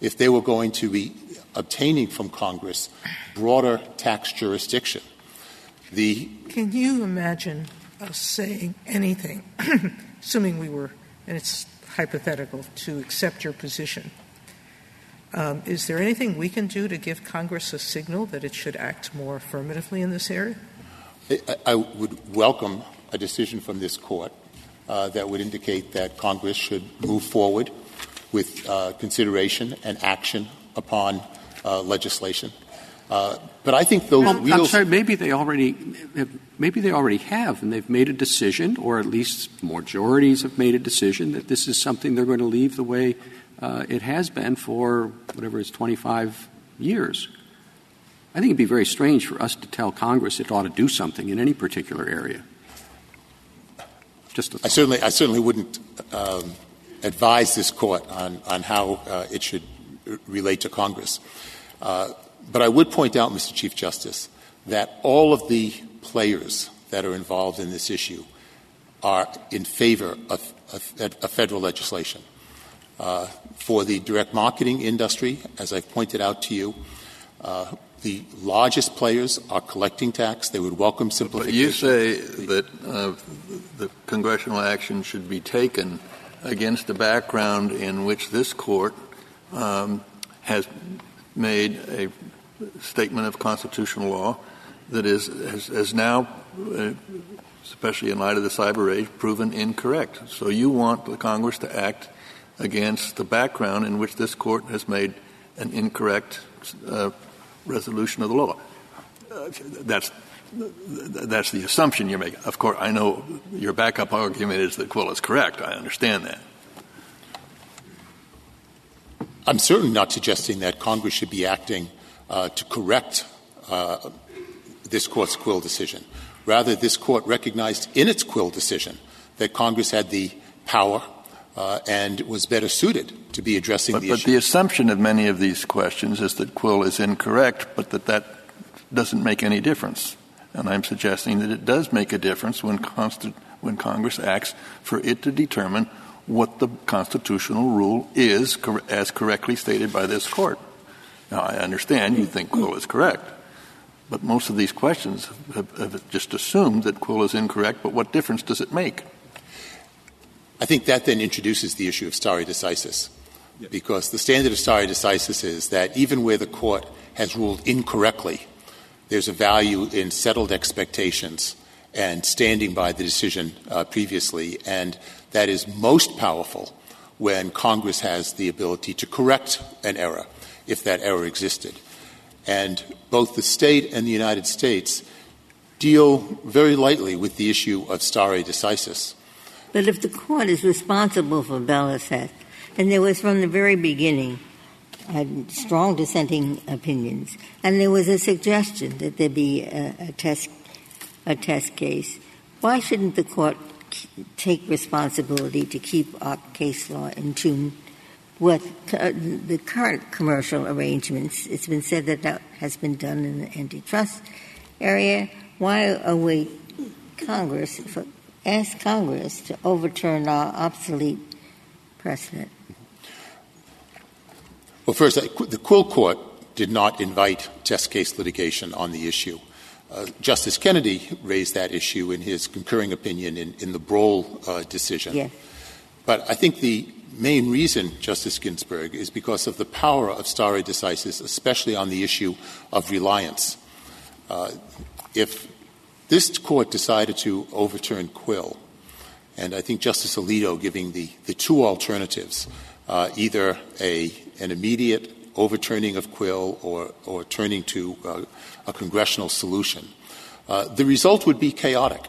if they were going to be obtaining from Congress broader tax jurisdiction. The Can you imagine us saying anything, [CLEARS THROAT] assuming we were, and it's hypothetical, to accept your position? Um, is there anything we can do to give Congress a signal that it should act more affirmatively in this area? I, I would welcome a decision from this court uh, that would indicate that Congress should move forward with uh, consideration and action upon legislation. Uh, but I think those wheels. I'm sorry, maybe they already maybe they already have, and they've made a decision, or at least majorities have made a decision that this is something they're going to leave the way uh, it has been for whatever is 25 years. I think it'd be very strange for us to tell Congress it ought to do something in any particular area. Just I certainly, I certainly wouldn't um, advise this court on, on how uh, it should relate to Congress. Uh, but I would point out, Mr. Chief Justice, that all of the players that are involved in this issue are in favor of, federal legislation. Uh, for the direct marketing industry, as I've pointed out to you, uh, the largest players are collecting tax. They would welcome simplification. But you say that uh, the congressional action should be taken against a background in which this court um, has made a statement of constitutional law that is has, has now, uh, especially in light of the cyber age, proven incorrect. So you want the Congress to act against the background in which this court has made an incorrect uh, resolution of the law. Uh, that's that's the assumption you're making. Of course, I know your backup argument is that Quill is correct. I understand that. I'm certainly not suggesting that Congress should be acting uh, to correct uh, this court's Quill decision. Rather, this court recognized in its Quill decision that Congress had the power uh, and was better suited to be addressing but, the but issue. the assumption of many of these questions is that Quill is incorrect, but that that doesn't make any difference. And I'm suggesting that it does make a difference when Congress acts for it to determine what the constitutional rule is as correctly stated by this court. Now, I understand you think Quill is correct, but most of these questions have, have just assumed that Quill is incorrect, but what difference does it make? I think that then introduces the issue of stare decisis, because the standard of stare decisis is that even where the court has ruled incorrectly, there's a value in settled expectations and standing by the decision uh, previously, and that is most powerful when Congress has the ability to correct an error if that error existed. And both the state and the United States deal very lightly with the issue of stare decisis. But if the court is responsible for Bellas Hess, and there was from the very beginning strong dissenting opinions, and there was a suggestion that there be a, a test a test case. Why shouldn't the court take responsibility to keep our case law in tune with uh, the current commercial arrangements? It's been said that that has been done in the antitrust area. Why await Congress for ask Congress to overturn our obsolete precedent? Well, first, the Quill Court did not invite test case litigation on the issue. Uh, Justice Kennedy raised that issue in his concurring opinion in, in the Brohl uh, decision. But I think the main reason, Justice Ginsburg, is because of the power of stare decisis, especially on the issue of reliance. Uh, if this court decided to overturn Quill, and I think Justice Alito giving the, the two alternatives, uh, either a, an immediate overturning of Quill or, or turning to uh, a congressional solution, uh, the result would be chaotic.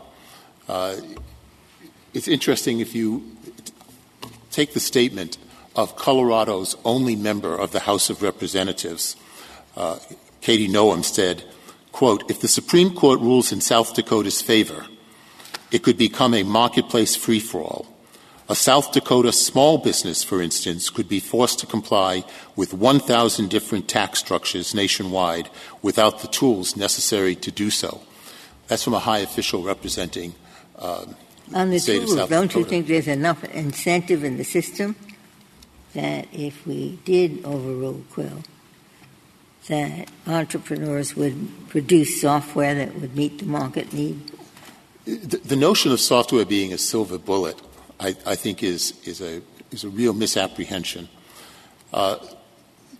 Uh, it's interesting if you take the statement of Colorado's only member of the House of Representatives, uh, Kristi Noem said, quote, if the Supreme Court rules in South Dakota's favor, it could become a marketplace free-for-all. A South Dakota small business, for instance, could be forced to comply with 1,000 different tax structures nationwide without the tools necessary to do so. That's from a high official representing uh, On the state tools, of South don't Dakota. you think there's enough incentive in the system that if we did overrule Quill, that entrepreneurs would produce software that would meet the market need? The, the notion of software being a silver bullet, I, think, is, is, a, is a real misapprehension. Uh,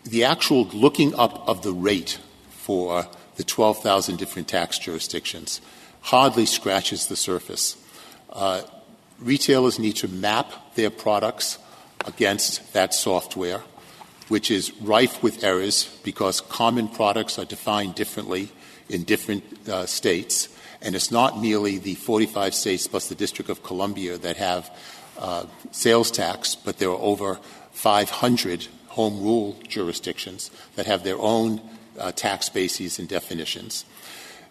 the actual looking up of the rate for the 12,000 different tax jurisdictions hardly scratches the surface. Uh, retailers need to map their products against that software. which is rife with errors because common products are defined differently in different uh, states. And it's not merely the 45 states plus the District of Columbia that have uh, sales tax, but there are over 500 home rule jurisdictions that have their own uh, tax bases and definitions.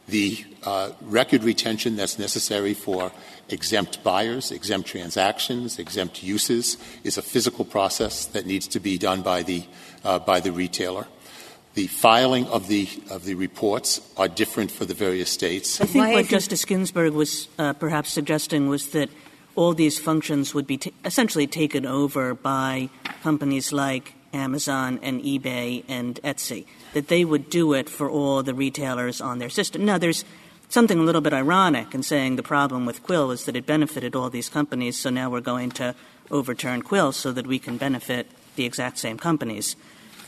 The uh, record retention that's necessary for exempt buyers, exempt transactions, exempt uses is a physical process that needs to be done by the, uh, by the retailer. The filing of the, of the reports are different for the various states. I think what Justice Ginsburg was uh, perhaps suggesting was that all these functions would be t- essentially taken over by companies like Amazon and eBay and Etsy, that they would do it for all the retailers on their system. Now, there's something a little bit ironic in saying the problem with Quill is that it benefited all these companies, so now we're going to overturn Quill so that we can benefit the exact same companies.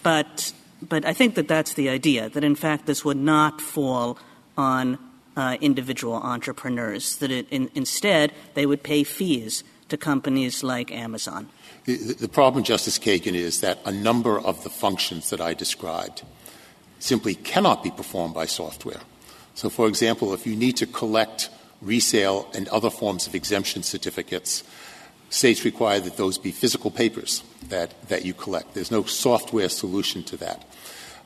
But, but I think that that's the idea, that in fact this would not fall on uh, individual entrepreneurs, that it, in, instead they would pay fees to companies like Amazon. The problem, Justice Kagan, is that a number of the functions that I described simply cannot be performed by software. So, for example, if you need to collect resale and other forms of exemption certificates, states require that those be physical papers that, that you collect. There's no software solution to that.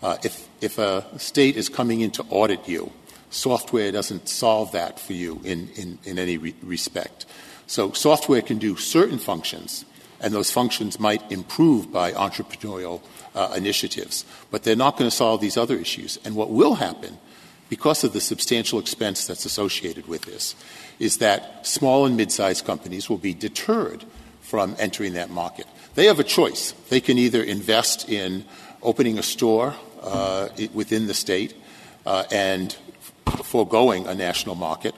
Uh, if, if a state is coming in to audit you, software doesn't solve that for you in, in, in any re- respect. So software can do certain functions, and those functions might improve by entrepreneurial uh, initiatives. But they're not going to solve these other issues. And what will happen, because of the substantial expense that's associated with this, is that small and mid-sized companies will be deterred from entering that market. They have a choice. They can either invest in opening a store uh, within the state uh, and foregoing a national market,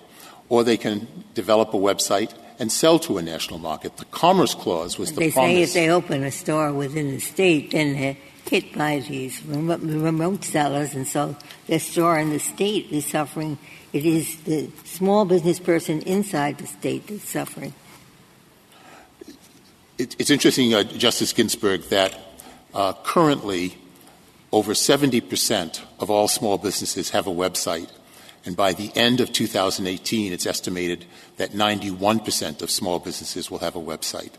or they can develop a website and sell to a national market. The Commerce Clause was the they promise. say if they open a store within the state, then hit by these remote, remote sellers, and so their store in the state is suffering. It is the small business person inside the state that's suffering. It, it's interesting, uh, Justice Ginsburg, that uh, currently over 70 percent of all small businesses have a website and by the end of 2018, it's estimated that 91% of small businesses will have a website.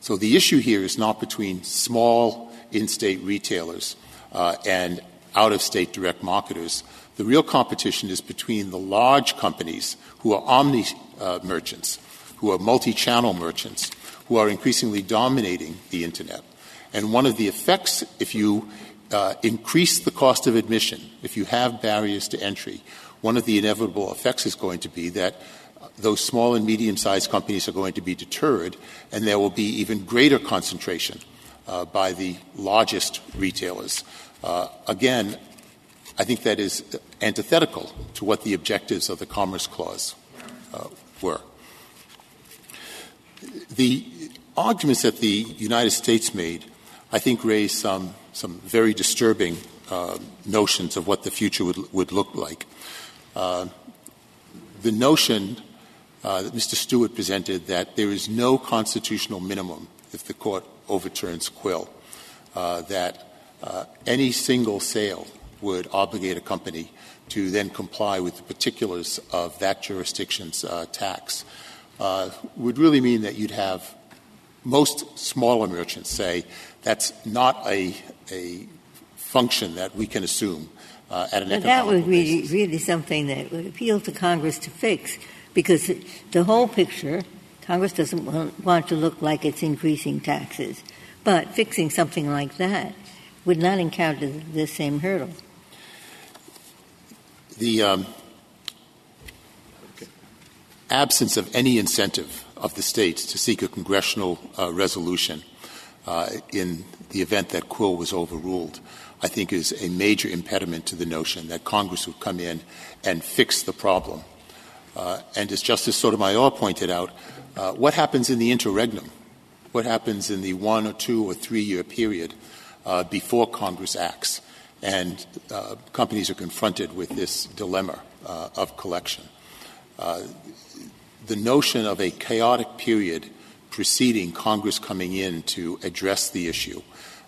So the issue here is not between small in-state retailers uh, and out-of-state direct marketers. The real competition is between the large companies who are omni uh, merchants, who are multi-channel merchants, who are increasingly dominating the internet. And one of the effects, if you uh, increase the cost of admission, if you have barriers to entry, one of the inevitable effects is going to be that those small and medium sized companies are going to be deterred, and there will be even greater concentration uh, by the largest retailers. Uh, again, I think that is antithetical to what the objectives of the Commerce Clause uh, were. The arguments that the United States made, I think, raise some, very disturbing uh, notions of what the future would, look like. Uh, the notion uh, that Mr. Stewart presented that there is no constitutional minimum if the court overturns Quill, uh, that uh, any single sale would obligate a company to then comply with the particulars of that jurisdiction's uh, tax, uh, would really mean that you'd have most smaller merchants say that's not a, a function that we can assume uh, at an economic but That would be really something that would appeal to Congress to fix, because the whole picture, Congress doesn't want, to look like it's increasing taxes. But fixing something like that would not encounter the same hurdle. The um, absence of any incentive of the states to seek a congressional uh, resolution uh, in the event that Quill was overruled I think is a major impediment to the notion that Congress would come in and fix the problem. Uh, and as Justice Sotomayor pointed out, what happens in the interregnum? What happens in the one or two or three year period uh, before Congress acts? And uh, companies are confronted with this dilemma uh, of collection. Uh, the notion of a chaotic period preceding Congress coming in to address the issue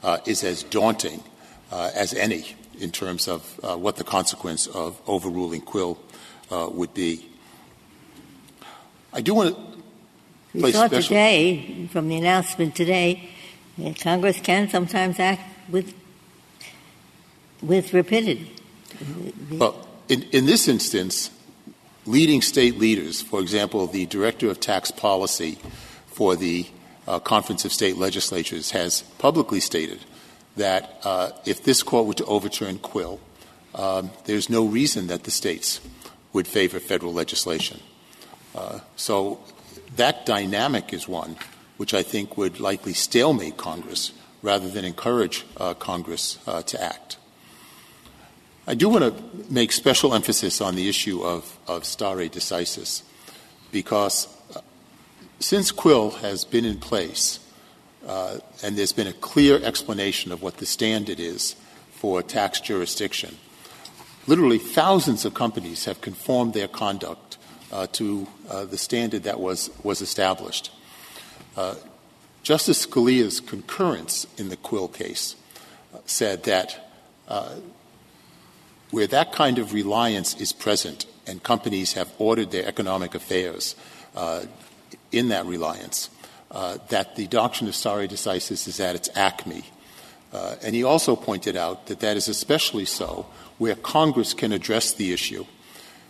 uh, is as daunting uh, as any in terms of uh, what the consequence of overruling Quill uh, would be. I do want to. We saw today, from the announcement today, that Congress can sometimes act with with rapidity. Well, in, in this instance, leading state leaders, for example, the director of tax policy for the uh, Conference of State Legislatures, has publicly stated that uh, if this court were to overturn Quill, um, there's no reason that the states would favor federal legislation. Uh, so that dynamic is one which I think would likely stalemate Congress rather than encourage uh, Congress uh, to act. I do want to make special emphasis on the issue of, of stare decisis because uh, since Quill has been in place uh, and there's been a clear explanation of what the standard is for tax jurisdiction, literally thousands of companies have conformed their conduct to uh, the standard that was, was established. Uh, Justice Scalia's concurrence in the Quill case uh, said that where that kind of reliance is present and companies have ordered their economic affairs uh, in that reliance, uh, that the doctrine of stare decisis is at its acme. Uh, and he also pointed out that that is especially so where Congress can address the issue.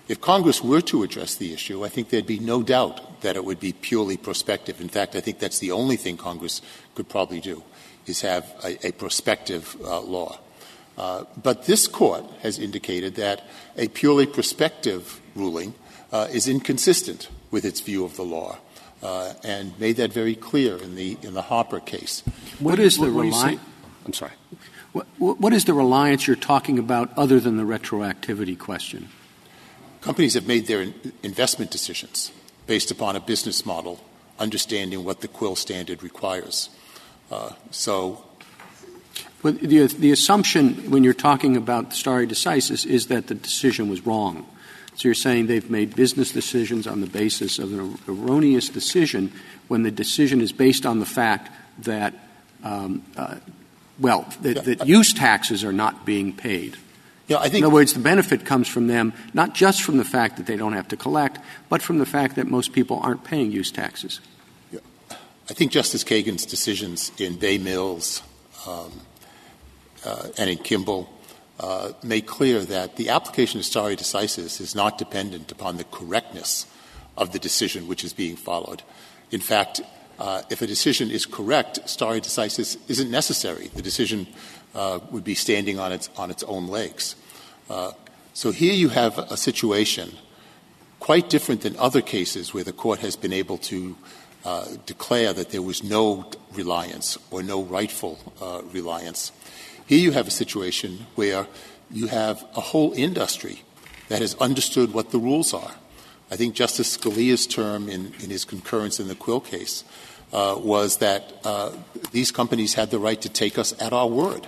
If Congress were to address the issue, I think there'd be no doubt that it would be purely prospective. In fact, I think that's the only thing Congress could probably do, is have a, a prospective uh, law. Uh, but this court has indicated that a purely prospective ruling uh, is inconsistent with its view of the law. Uh, and made that very clear in the in the Harper case. What is the reliance? I'm sorry. What, what is the reliance you're talking about other than the retroactivity question? Companies have made their investment decisions based upon a business model, understanding what the Quill standard requires. Uh, so but the, the assumption when you're talking about stare decisis is that the decision was wrong. So you're saying they've made business decisions on the basis of an erroneous decision when the decision is based on the fact that, um, uh, well, that, that use taxes are not being paid. Yeah, I think In other words, the benefit comes from them not just from the fact that they don't have to collect, but from the fact that most people aren't paying use taxes. Yeah. I think Justice Kagan's decisions in Bay Mills, um, uh, and in Kimble uh, made clear that the application of stare decisis is not dependent upon the correctness of the decision which is being followed. In fact, uh, if a decision is correct, stare decisis isn't necessary. The decision would be standing on its, on its own legs. Uh, so here you have a situation quite different than other cases where the court has been able to uh, declare that there was no reliance or no rightful reliance. Here you have a situation where you have a whole industry that has understood what the rules are. I think Justice Scalia's term in, his concurrence in the Quill case uh, was that uh, these companies had the right to take us at our word,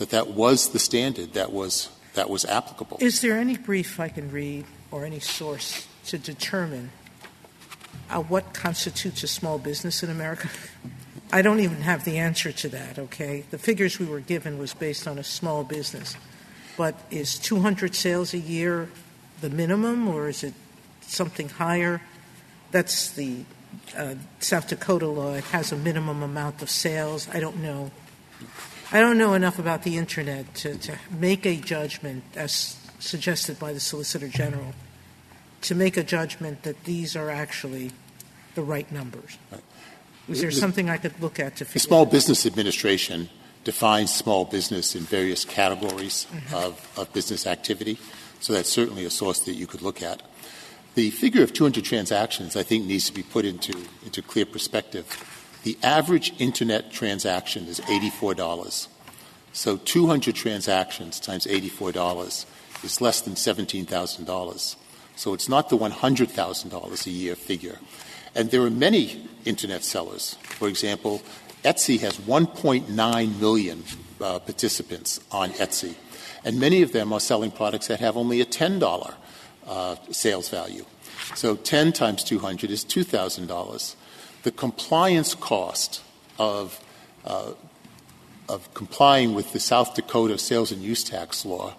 that that was the standard that was, that was applicable. Is there any brief I can read or any source to determine uh, what constitutes a small business in America? [LAUGHS] I don't even have the answer to that, okay? The figures we were given was based on a small business. But is 200 sales a year the minimum, or is it something higher? That's the uh, South Dakota law. It has a minimum amount of sales. I don't know. I don't know enough about the Internet to, to make a judgment, as suggested by the Solicitor General, to make a judgment that these are actually the right numbers. Is there something I could look at to figure The Small Business Administration defines small business in various categories mm-hmm. of, of business activity, so that's certainly a source that you could look at. The figure of 200 transactions, I think, needs to be put into, into clear perspective. The average Internet transaction is $84. So 200 transactions times $84 is less than $17,000. So it's not the $100,000 a year figure. And there are many Internet sellers. For example, Etsy has 1.9 million uh, participants on Etsy, and many of them are selling products that have only a $10 uh, sales value. So 10 times 200 is $2,000. The compliance cost of uh, of complying with the South Dakota sales and use tax law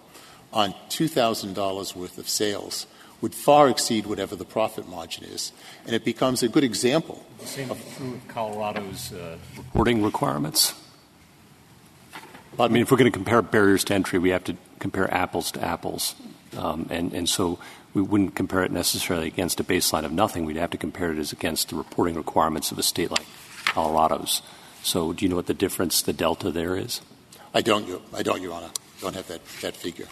on $2,000 worth of sales would far exceed whatever the profit margin is. And it becomes a good example. The same of true of Colorado's uh, reporting requirements. I mean, if we're going to compare barriers to entry, we have to compare apples to apples. Um, and, and so we wouldn't compare it necessarily against a baseline of nothing. We'd have to compare it as against the reporting requirements of a state like Colorado's. So do you know what the difference, the delta there is? I don't, you I don't Your Honor. I don't have that, that figure.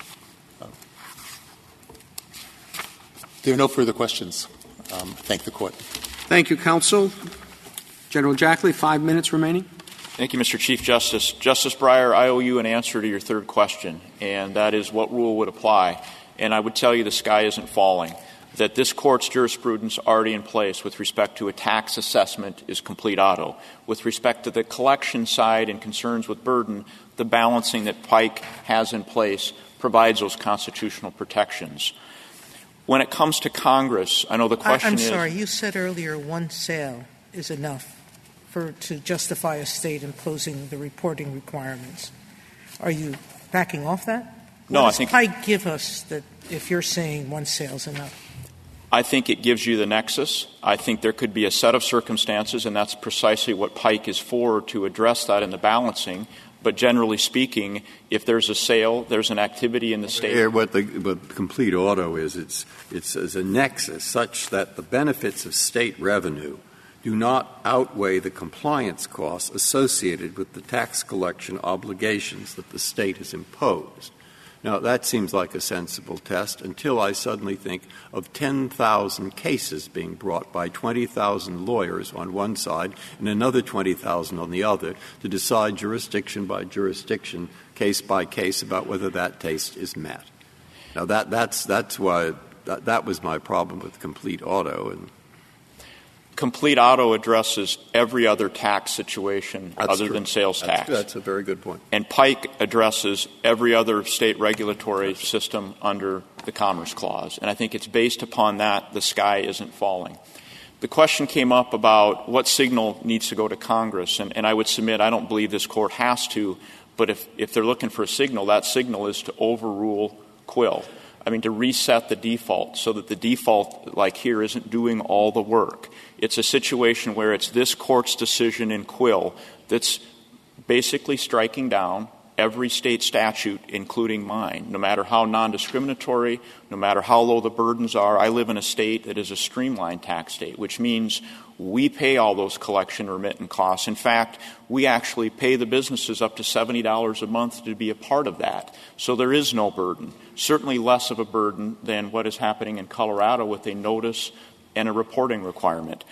There are no further questions. Um, thank the Court. Thank you, Counsel. General Jackley, five minutes remaining. Thank you, Mr. Chief Justice. Justice Breyer, I owe you an answer to your third question, and that is what rule would apply. And I would tell you the sky isn't falling, that this Court's jurisprudence already in place with respect to a tax assessment is complete auto. With respect to the collection side and concerns with burden, the balancing that Pike has in place provides those constitutional protections. When it comes to Congress, I know the question I'm is. sorry, you said earlier one sale is enough for to justify a state imposing the reporting requirements. Are you backing off that? No, what I think Pike give us that if you're saying one sale's enough. I think it gives you the nexus. I think there could be a set of circumstances, and that's precisely what Pike is for to address that in the balancing. But generally speaking, if there's a sale, there's an activity in the state. Here, what the what complete auto is, it's, it's as a nexus such that the benefits of state revenue do not outweigh the compliance costs associated with the tax collection obligations that the state has imposed. Now, that seems like a sensible test until I suddenly think of 10,000 cases being brought by 20,000 lawyers on one side and another 20,000 on the other to decide jurisdiction by jurisdiction, case by case, about whether that taste is met. Now, that, that's, that's why that, that was my problem with complete auto. And Complete auto addresses every other tax situation That's other true. than sales That's- tax. that's a very good point. And Pike addresses every other state regulatory system under the Commerce Clause. And I think it's based upon that the sky isn't falling. The question came up about what signal needs to go to Congress. And, and I would submit I don't believe this court has to, but if, if they're looking for a signal, that signal is to overrule Quill. I mean, to reset the default so that the default, like here, isn't doing all the work. It's a situation where it's this court's decision in Quill that's basically striking down every state statute, including mine, no matter how non discriminatory, no matter how low the burdens are. I live in a state that is a streamlined tax state, which means we pay all those collection remittent costs. In fact, we actually pay the businesses up to $70 a month to be a part of that. So there is no burden. Certainly less of a burden than what is happening in Colorado with a notice and a reporting requirement.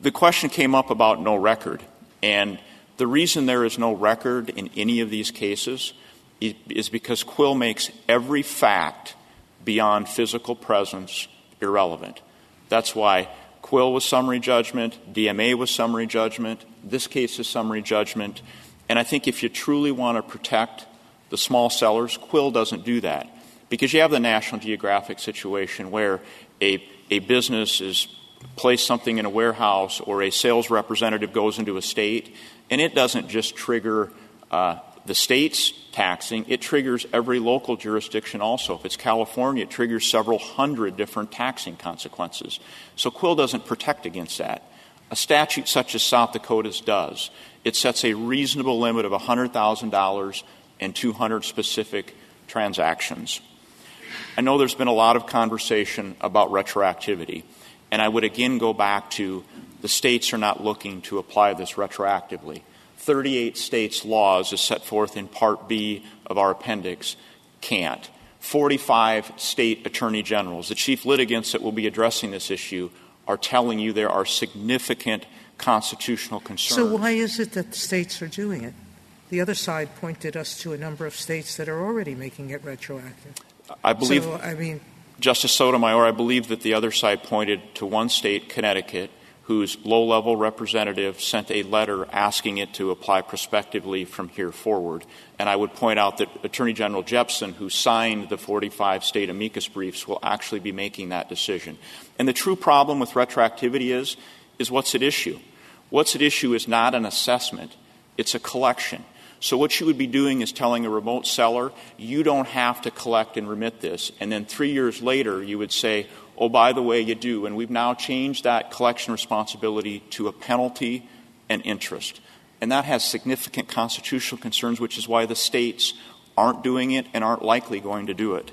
The question came up about no record. And the reason there is no record in any of these cases is because Quill makes every fact beyond physical presence irrelevant. That's why Quill was summary judgment, DMA was summary judgment, this case is summary judgment. And I think if you truly want to protect the small sellers, Quill doesn't do that. Because you have the National Geographic situation where a, a business is placed something in a warehouse or a sales representative goes into a state, and it doesn't just trigger uh, the state's taxing, it triggers every local jurisdiction also. If it's California, it triggers several hundred different taxing consequences. So Quill doesn't protect against that. A statute such as South Dakota's does. It sets a reasonable limit of $100,000 and 200 specific transactions. I know there's been a lot of conversation about retroactivity, and I would again go back to the states are not looking to apply this retroactively. 38 states' laws, as set forth in Part B of our appendix, can't. 45 state attorney generals, the chief litigants that will be addressing this issue, are telling you there are significant constitutional concerns. So why is it that the states are doing it? The other side pointed us to a number of states that are already making it retroactive. I believe, so, I mean, Justice Sotomayor, I believe that the other side pointed to one state, Connecticut, whose low level representative sent a letter asking it to apply prospectively from here forward. And I would point out that Attorney General Jepsen, who signed the 45 state amicus briefs, will actually be making that decision. And the true problem with retroactivity is, is what's at issue. What's at issue is not an assessment, it's a collection. So what you would be doing is telling a remote seller, you don't have to collect and remit this. And then three years later, you would say, oh, by the way, you do. And we've now changed that collection responsibility to a penalty and interest. And that has significant constitutional concerns, which is why the states aren't doing it and aren't likely going to do it.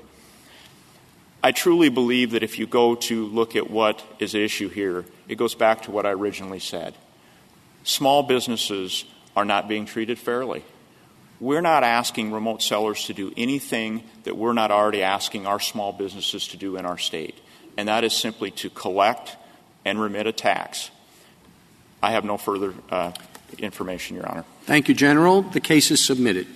I truly believe that if you go to look at what is at issue here, it goes back to what I originally said. Small businesses are not being treated fairly. We're not asking remote sellers to do anything that we're not already asking our small businesses to do in our state, and that is simply to collect and remit a tax. I have no further uh, information, Your Honor. Thank you, General. The case is submitted.